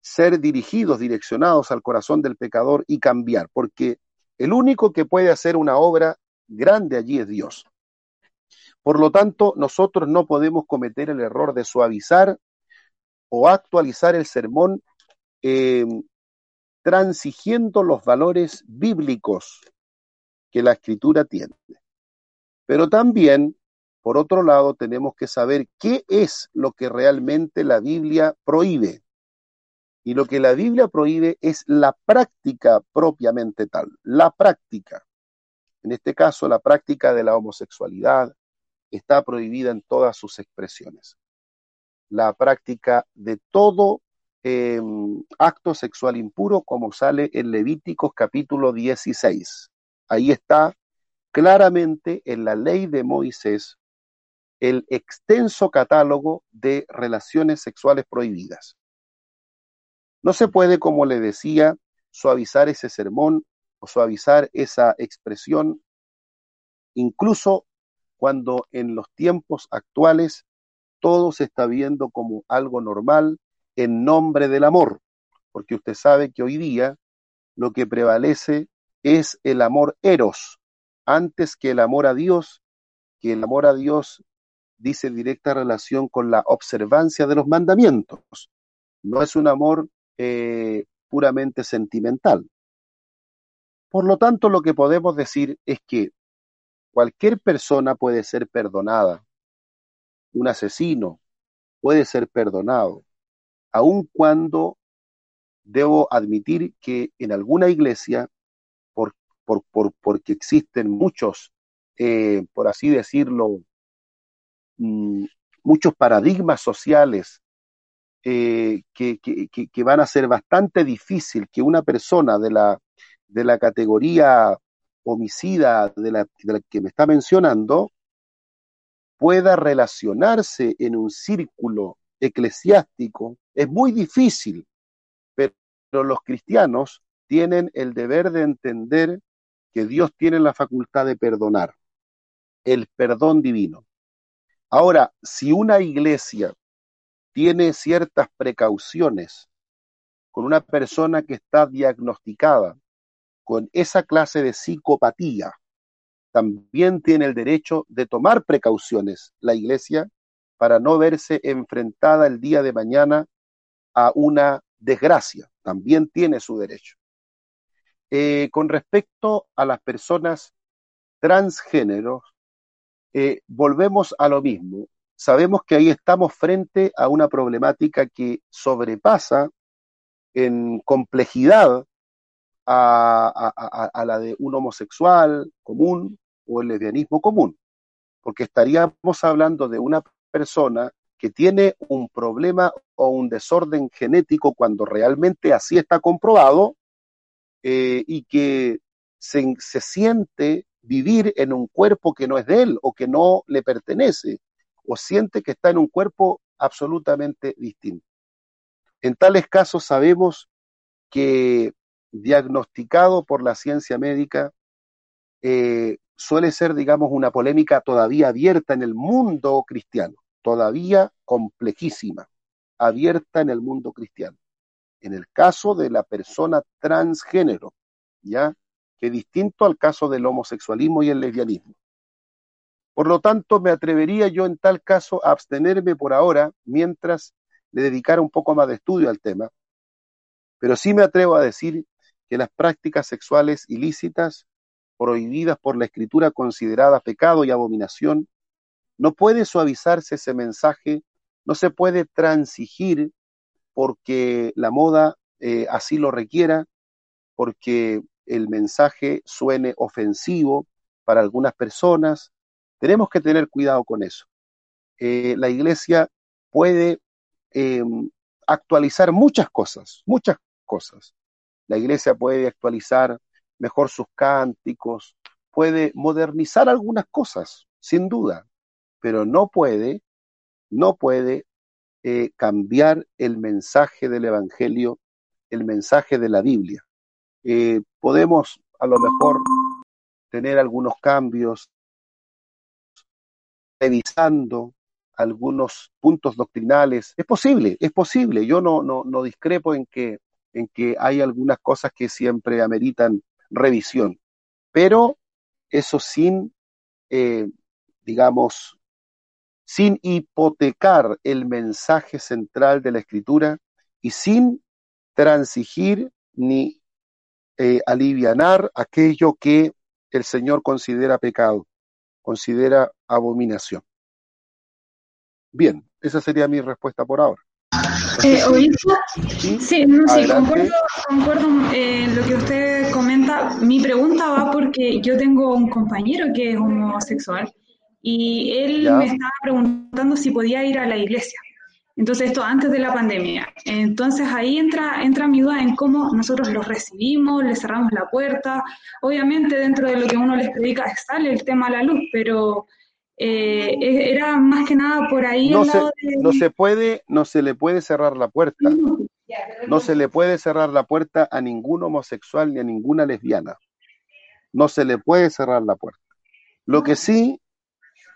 ser dirigidos, direccionados al corazón del pecador y cambiar, porque el único que puede hacer una obra grande allí es Dios. Por lo tanto, nosotros no podemos cometer el error de suavizar o actualizar el sermón eh, transigiendo los valores bíblicos que la escritura tiene. Pero también, por otro lado, tenemos que saber qué es lo que realmente la Biblia prohíbe. Y lo que la Biblia prohíbe es la práctica propiamente tal, la práctica. En este caso, la práctica de la homosexualidad está prohibida en todas sus expresiones. La práctica de todo eh, acto sexual impuro, como sale en Levíticos capítulo 16. Ahí está claramente en la ley de Moisés el extenso catálogo de relaciones sexuales prohibidas. No se puede, como le decía, suavizar ese sermón o suavizar esa expresión, incluso cuando en los tiempos actuales todo se está viendo como algo normal en nombre del amor, porque usted sabe que hoy día lo que prevalece es el amor eros, antes que el amor a Dios, que el amor a Dios dice directa relación con la observancia de los mandamientos. No es un amor eh, puramente sentimental. Por lo tanto, lo que podemos decir es que cualquier persona puede ser perdonada. Un asesino puede ser perdonado, aun cuando debo admitir que en alguna iglesia, por, por, por, porque existen muchos, eh, por así decirlo, mm, muchos paradigmas sociales eh, que, que, que, van a ser bastante difícil que una persona de la, de la categoría homicida de la que me está mencionando pueda relacionarse en un círculo eclesiástico. Es muy difícil, pero los cristianos tienen el deber de entender que Dios tiene la facultad de perdonar, el perdón divino. Ahora, si una iglesia tiene ciertas precauciones con una persona que está diagnosticada con esa clase de psicopatía, también tiene el derecho de tomar precauciones la iglesia para no verse enfrentada el día de mañana a una desgracia. También tiene su derecho. Eh, con respecto a las personas transgéneros, eh, volvemos a lo mismo. Sabemos que ahí estamos frente a una problemática que sobrepasa en complejidad a, la de un homosexual común o el lesbianismo común, porque estaríamos hablando de una persona que tiene un problema o un desorden genético cuando realmente así está comprobado eh, y que se, siente vivir en un cuerpo que no es de él o que no le pertenece o siente que está en un cuerpo absolutamente distinto. En tales casos sabemos que diagnosticado por la ciencia médica, eh, suele ser, digamos, una polémica todavía abierta en el mundo cristiano, todavía complejísima, abierta en el mundo cristiano. En el caso de la persona transgénero, ¿ya? Que distinto al caso del homosexualismo y el lesbianismo. Por lo tanto, me atrevería yo en tal caso a abstenerme por ahora mientras le dedicara un poco más de estudio al tema, pero sí me atrevo a decir que las prácticas sexuales ilícitas, prohibidas por la escritura consideradas pecado y abominación, no puede suavizarse ese mensaje, no se puede transigir porque la moda eh, así lo requiera, porque el mensaje suene ofensivo para algunas personas. Tenemos que tener cuidado con eso. Eh, la iglesia puede eh, actualizar muchas cosas, muchas cosas. La iglesia puede actualizar mejor sus cánticos, puede modernizar algunas cosas, sin duda, pero no puede, no puede eh, cambiar el mensaje del Evangelio, el mensaje de la Biblia. Eh, podemos a lo mejor tener algunos cambios, revisando algunos puntos doctrinales. Es posible, es posible. Yo no, no, no discrepo en que en que hay algunas cosas que siempre ameritan revisión, pero eso sin eh, digamos, sin hipotecar el mensaje central de la escritura y sin transigir ni eh, alivianar aquello que el Señor considera pecado, considera abominación. Bien, esa sería mi respuesta por ahora. Eh, sí, no, sí, concuerdo, concuerdo eh, en lo que usted comenta. Mi pregunta va porque yo tengo un compañero que es homosexual y él me estaba preguntando si podía ir a la iglesia. Entonces, esto antes de la pandemia. Entonces, ahí entra, entra mi duda en cómo nosotros los recibimos, les cerramos la puerta. Obviamente, dentro de lo que uno les predica sale el tema a la luz, pero eh, e, era más que nada por ahí. No, se, no se puede, no se le puede cerrar la puerta. No se le puede cerrar la puerta a ningún homosexual ni a ninguna lesbiana. No se le puede cerrar la puerta. Lo que sí,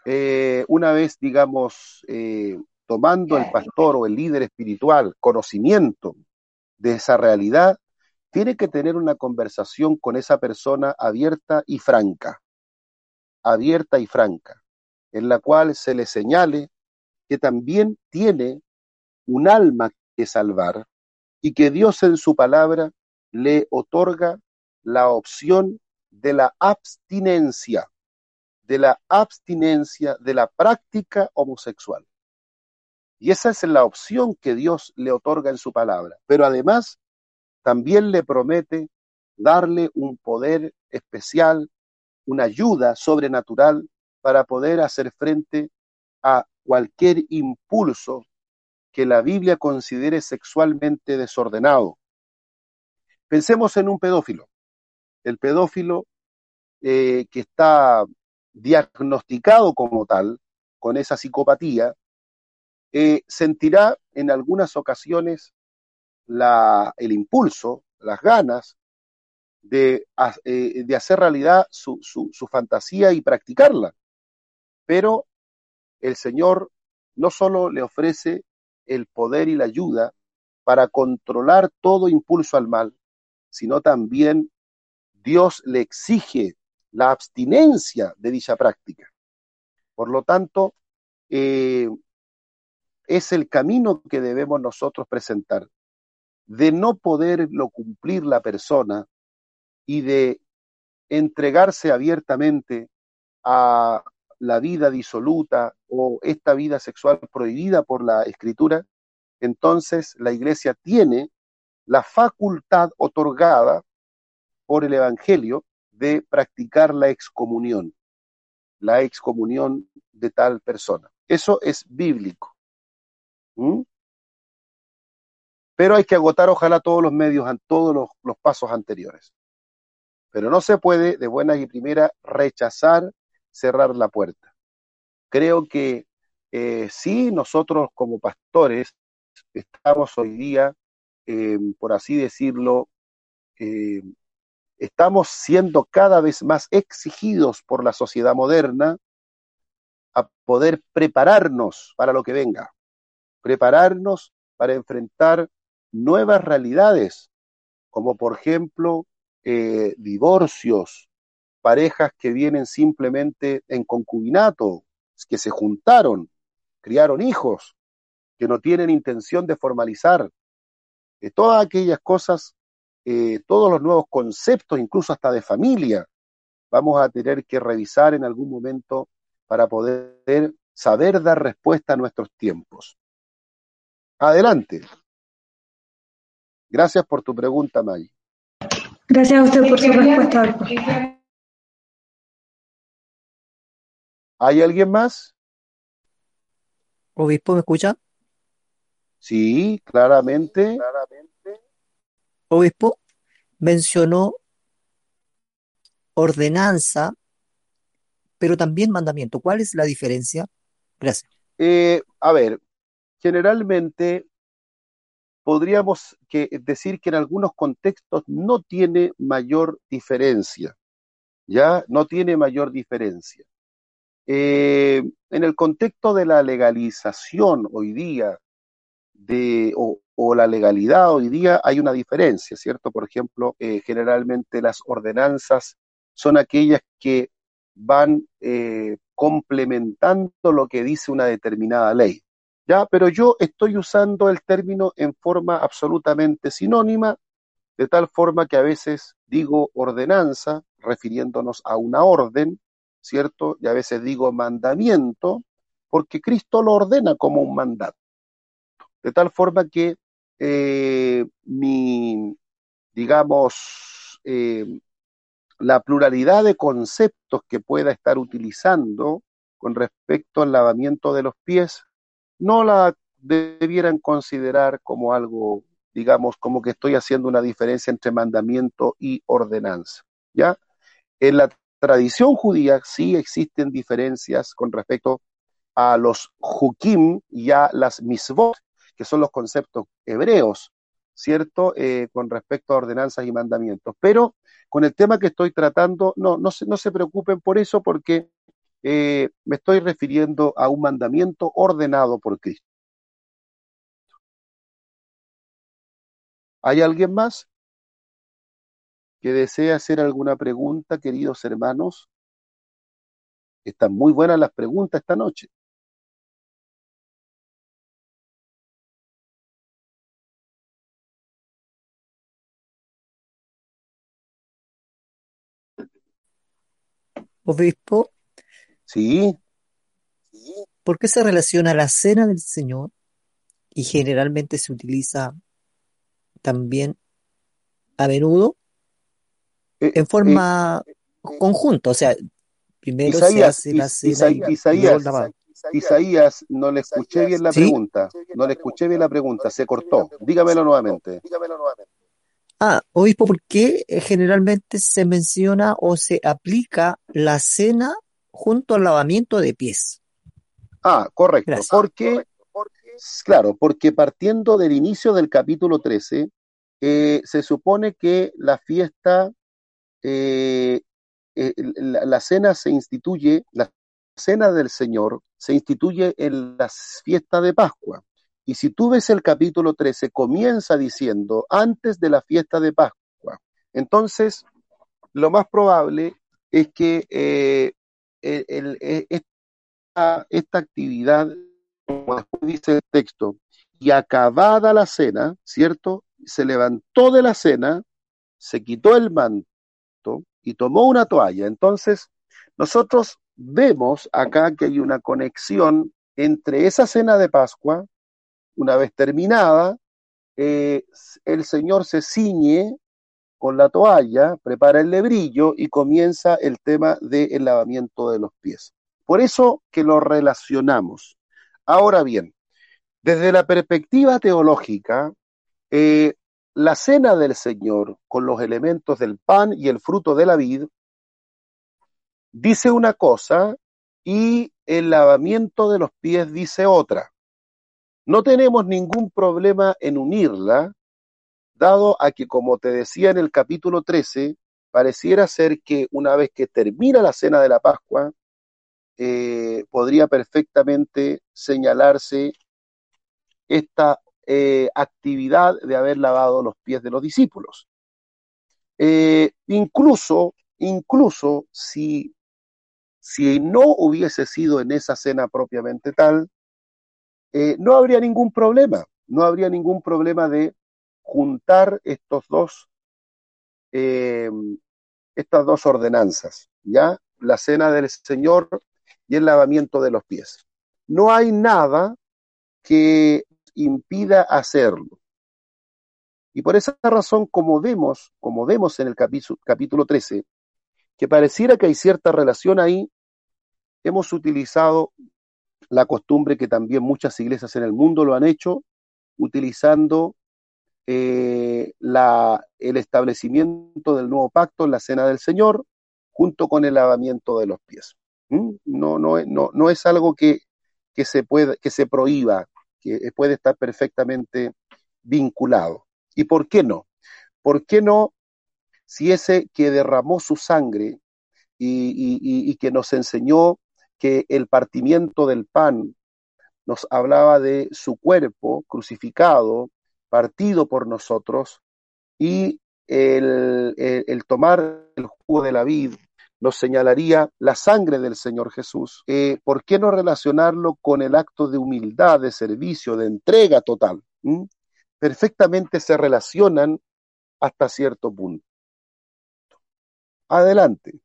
eh, una vez, digamos, eh, tomando el pastor o el líder espiritual conocimiento de esa realidad, tiene que tener una conversación con esa persona abierta y franca, abierta y franca, en la cual se le señale que también tiene un alma que salvar y que Dios en su palabra le otorga la opción de la abstinencia, de la abstinencia de la práctica homosexual. Y esa es la opción que Dios le otorga en su palabra. Pero además, también le promete darle un poder especial, una ayuda sobrenatural para poder hacer frente a cualquier impulso que la Biblia considere sexualmente desordenado. Pensemos en un pedófilo. El pedófilo eh, que está diagnosticado como tal, con esa psicopatía, eh, sentirá en algunas ocasiones la, el impulso, las ganas de, eh, de hacer realidad su, su, su fantasía y practicarla. Pero el Señor no solo le ofrece el poder y la ayuda para controlar todo impulso al mal, sino también Dios le exige la abstinencia de dicha práctica. Por lo tanto, eh, es el camino que debemos nosotros presentar, de no poderlo cumplir la persona y de entregarse abiertamente a la vida disoluta o esta vida sexual prohibida por la escritura, entonces la iglesia tiene la facultad otorgada por el Evangelio de practicar la excomunión, la excomunión de tal persona. Eso es bíblico. ¿Mm? Pero hay que agotar, ojalá, todos los medios, todos los, pasos anteriores. Pero no se puede, de buena y primera, rechazar, cerrar la puerta. Creo que eh, sí, nosotros como pastores estamos hoy día, eh, por así decirlo, eh, estamos siendo cada vez más exigidos por la sociedad moderna a poder prepararnos para lo que venga prepararnos para enfrentar nuevas realidades, como por ejemplo eh, divorcios, parejas que vienen simplemente en concubinato, que se juntaron, criaron hijos, que no tienen intención de formalizar, eh, todas aquellas cosas, eh, todos los nuevos conceptos, incluso hasta de familia, vamos a tener que revisar en algún momento para poder saber dar respuesta a nuestros tiempos. Adelante. Gracias por tu pregunta, May. Gracias a usted por su respuesta. ¿Hay alguien más? Obispo, ¿me escucha? Sí, claramente. Obispo, mencionó ordenanza, pero también mandamiento. ¿Cuál es la diferencia? Gracias. Eh, a ver, generalmente podríamos decir que en algunos contextos no tiene mayor diferencia, ¿ya? No tiene mayor diferencia. Eh, en el contexto de la legalización hoy día, de, o, la legalidad hoy día, hay una diferencia, ¿cierto? Por ejemplo, eh, generalmente las ordenanzas son aquellas que van eh, complementando lo que dice una determinada ley. ¿Ya? Pero yo estoy usando el término en forma absolutamente sinónima, de tal forma que a veces digo ordenanza, refiriéndonos a una orden, ¿cierto? Y a veces digo mandamiento, porque Cristo lo ordena como un mandato. De tal forma que eh, mi, digamos, eh, la pluralidad de conceptos que pueda estar utilizando con respecto al lavamiento de los pies, no la debieran considerar como algo, digamos, como que estoy haciendo una diferencia entre mandamiento y ordenanza. ¿Ya? En la tradición judía sí existen diferencias con respecto a los hukim y a las misvot, que son los conceptos hebreos, ¿cierto? Eh, con respecto a ordenanzas y mandamientos. Pero con el tema que estoy tratando, no, no se, no se preocupen por eso porque eh, me estoy refiriendo a un mandamiento ordenado por Cristo. ¿Hay alguien más que desee hacer alguna pregunta, queridos hermanos? Están muy buenas las preguntas esta noche. Obispo, Sí, ¿por qué se relaciona la cena del Señor y generalmente se utiliza también a menudo eh, en eh, forma conjunta? O sea, primero se Isaías, hace la Is- cena y Isaías, lavado. Isaías, no le escuché bien la ¿Sí? pregunta, no le escuché bien la pregunta, se cortó. Dígamelo nuevamente. Ah, obispo, ¿por qué eh, generalmente se menciona o se aplica la cena junto al lavamiento de pies? Ah, correcto, Gracias. porque, claro, porque partiendo del inicio del capítulo 13, eh, se supone que la fiesta, eh, eh, la, la cena se instituye, la cena del Señor se instituye en la fiesta de Pascua. Y si tú ves el capítulo 13, comienza diciendo antes de la fiesta de Pascua. Entonces, lo más probable es que eh, eh, esta, esta actividad, como dice el texto, y acabada la cena, ¿cierto? Se levantó de la cena, se quitó el manto y tomó una toalla. Entonces, nosotros vemos acá que hay una conexión entre esa cena de Pascua, una vez terminada, eh, el Señor se ciñe con la toalla, prepara el lebrillo y comienza el tema del lavamiento de los pies. Por eso que lo relacionamos. Ahora bien, desde la perspectiva teológica, eh, la cena del Señor con los elementos del pan y el fruto de la vid dice una cosa y el lavamiento de los pies dice otra. No tenemos ningún problema en unirla, dado a que, como te decía en el capítulo 13, pareciera ser que una vez que termina la cena de la Pascua, eh, podría perfectamente señalarse esta eh, actividad de haber lavado los pies de los discípulos. Eh, incluso, incluso si, si no hubiese sido en esa cena propiamente tal, eh, no habría ningún problema, no habría ningún problema de juntar estos dos, eh, estas dos ordenanzas, ¿ya? La cena del Señor y el lavamiento de los pies. No hay nada que impida hacerlo. Y por esa razón, como vemos, como vemos en el capítulo, capítulo 13, que pareciera que hay cierta relación ahí, hemos utilizado la costumbre que también muchas iglesias en el mundo lo han hecho, utilizando eh, la, el establecimiento del nuevo pacto en la cena del Señor, junto con el lavamiento de los pies. ¿Mm? No, no, no, no es algo que, que, se puede, que se prohíba, que puede estar perfectamente vinculado. ¿Y por qué no? ¿Por qué no si ese que derramó su sangre y, y, y que nos enseñó que el partimiento del pan nos hablaba de su cuerpo crucificado, partido por nosotros, y el, tomar el jugo de la vid nos señalaría la sangre del Señor Jesús. Eh, ¿Por qué no relacionarlo con el acto de humildad, de servicio, de entrega total? ¿Mm? Perfectamente se relacionan hasta cierto punto. Adelante.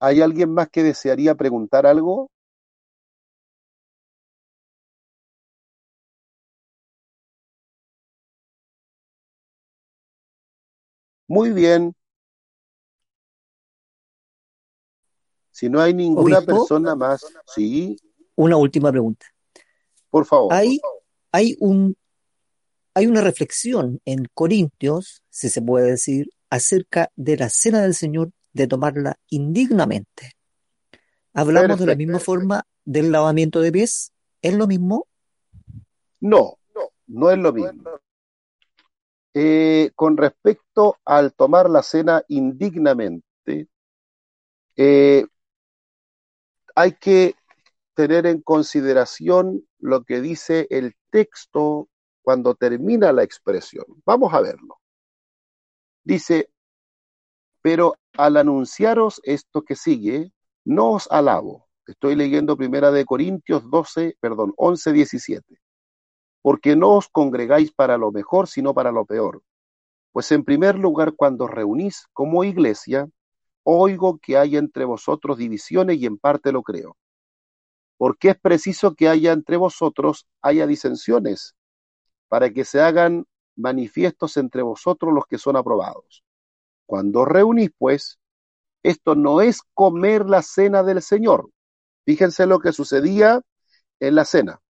¿Hay alguien más que desearía preguntar algo? Muy bien. Si no hay ninguna Obispo, persona más, sí, una última pregunta. por favor. Hay, hay un, hay una reflexión en Corintios, si se puede decir, acerca de la cena del Señor, de tomarla indignamente. Hablamos de la Perfecto. misma forma del lavamiento de pies. ¿Es lo mismo? No, no es lo mismo. Eh, con respecto al tomar la cena indignamente, eh, hay que tener en consideración lo que dice el texto cuando termina la expresión. Vamos a verlo. Dice, pero al anunciaros esto que sigue, no os alabo. Estoy leyendo primera de Corintios 12, perdón, 11, 17. Porque no os congregáis para lo mejor, sino para lo peor. Pues en primer lugar, cuando os reunís como iglesia, oigo que hay entre vosotros divisiones y en parte lo creo. Porque es preciso que haya entre vosotros, haya disensiones, para que se hagan manifiestos entre vosotros los que son aprobados. Cuando reunís, pues, esto no es comer la cena del Señor. Fíjense lo que sucedía en la cena.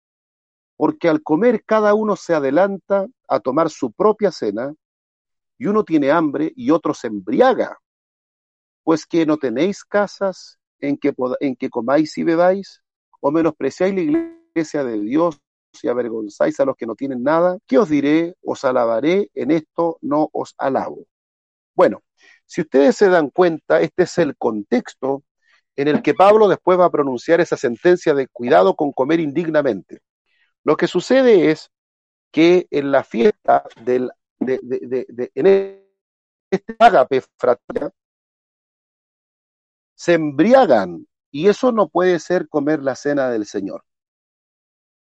Porque al comer cada uno se adelanta a tomar su propia cena, y uno tiene hambre y otro se embriaga. Pues que no tenéis casas en que, en que comáis y bebáis, o menospreciáis la iglesia de Dios y avergonzáis a los que no tienen nada. ¿Qué os diré? Os alabaré, en esto no os alabo. Bueno, si ustedes se dan cuenta, este es el contexto en el que Pablo después va a pronunciar esa sentencia de cuidado con comer indignamente. Lo que sucede es que en la fiesta del, de, en este ágape fraterna, se embriagan y eso no puede ser comer la cena del Señor.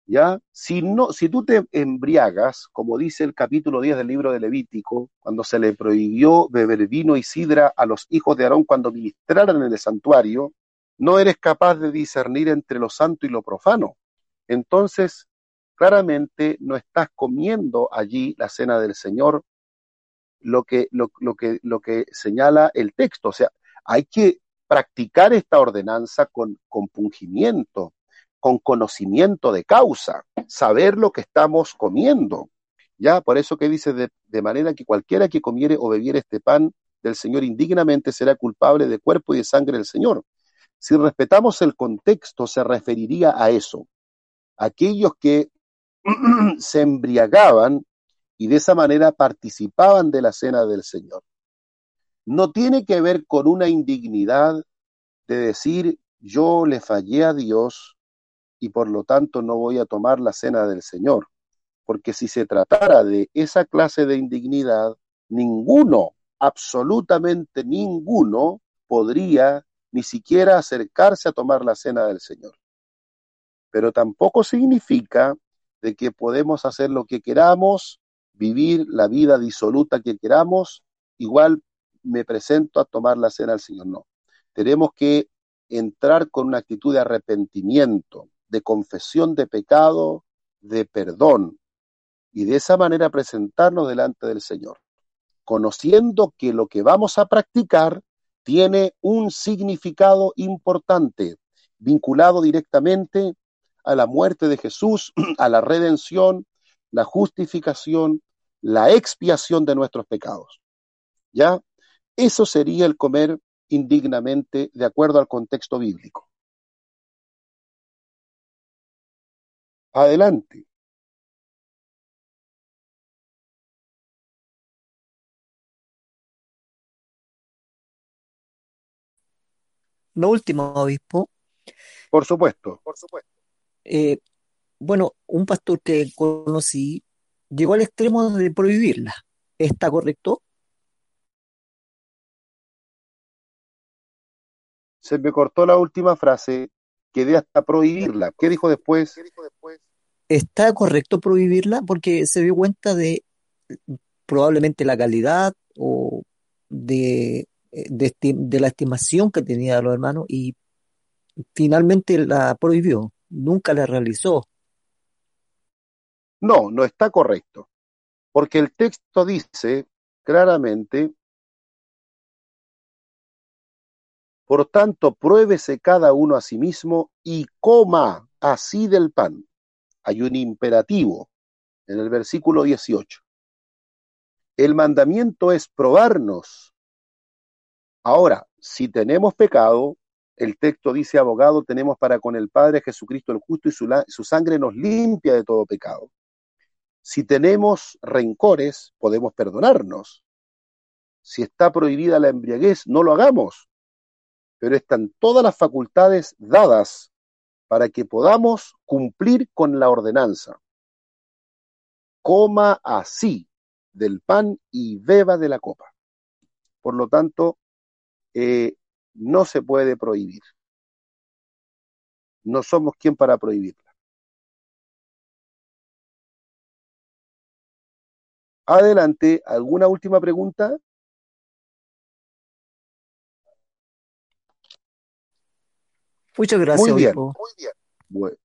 ¿Ya? Si no, si tú te embriagas, como dice el capítulo 10 del libro de Levítico, cuando se le prohibió beber vino y sidra a los hijos de Aarón cuando ministraran en el santuario, no eres capaz de discernir entre lo santo y lo profano. Entonces, claramente no estás comiendo allí la cena del Señor, lo que, lo, lo que, lo que señala el texto. O sea, hay que practicar esta ordenanza con compungimiento, con conocimiento de causa, saber lo que estamos comiendo. Ya, por eso que dice, de, manera que cualquiera que comiere o bebiere este pan del Señor indignamente será culpable de cuerpo y de sangre del Señor. Si respetamos el contexto, se referiría a eso. Aquellos que se embriagaban y de esa manera participaban de la cena del Señor. No tiene que ver con una indignidad de decir yo le fallé a Dios y por lo tanto no voy a tomar la cena del Señor. Porque si se tratara de esa clase de indignidad, ninguno, absolutamente ninguno, podría ni siquiera acercarse a tomar la cena del Señor. Pero tampoco significa de que podemos hacer lo que queramos, vivir la vida disoluta que queramos, igual me presento a tomar la cena del Señor. No. Tenemos que entrar con una actitud de arrepentimiento, de confesión de pecado, de perdón, y de esa manera presentarnos delante del Señor, conociendo que lo que vamos a practicar tiene un significado importante, vinculado directamente a la muerte de Jesús, a la redención, la justificación, la expiación de nuestros pecados. ¿Ya? Eso sería el comer indignamente de acuerdo al contexto bíblico. Adelante. Lo último, obispo, Por supuesto. eh, Bueno, un pastor que conocí llegó al extremo de prohibirla. ¿Está correcto? Se me cortó la última frase, quedé hasta prohibirla. ¿Qué dijo después? ¿Está correcto prohibirla? Porque se dio cuenta de probablemente la calidad o de, de, de la estimación que tenía de los hermanos y finalmente la prohibió, nunca la realizó. No, no está correcto, porque el texto dice claramente, por tanto, pruébese cada uno a sí mismo y coma así del pan. Hay un imperativo en el versículo 18. El mandamiento es probarnos. Ahora, si tenemos pecado, el texto dice, abogado tenemos para con el Padre Jesucristo el justo y su, su sangre nos limpia de todo pecado. Si tenemos rencores, podemos perdonarnos. Si está prohibida la embriaguez, no lo hagamos. Pero están todas las facultades dadas para que podamos cumplir con la ordenanza. Coma así del pan y beba de la copa. Por lo tanto, eh, no se puede prohibir. No somos quien para prohibirla. Adelante, ¿alguna última pregunta? Muchas gracias. Muy bien, muy bien. Bueno,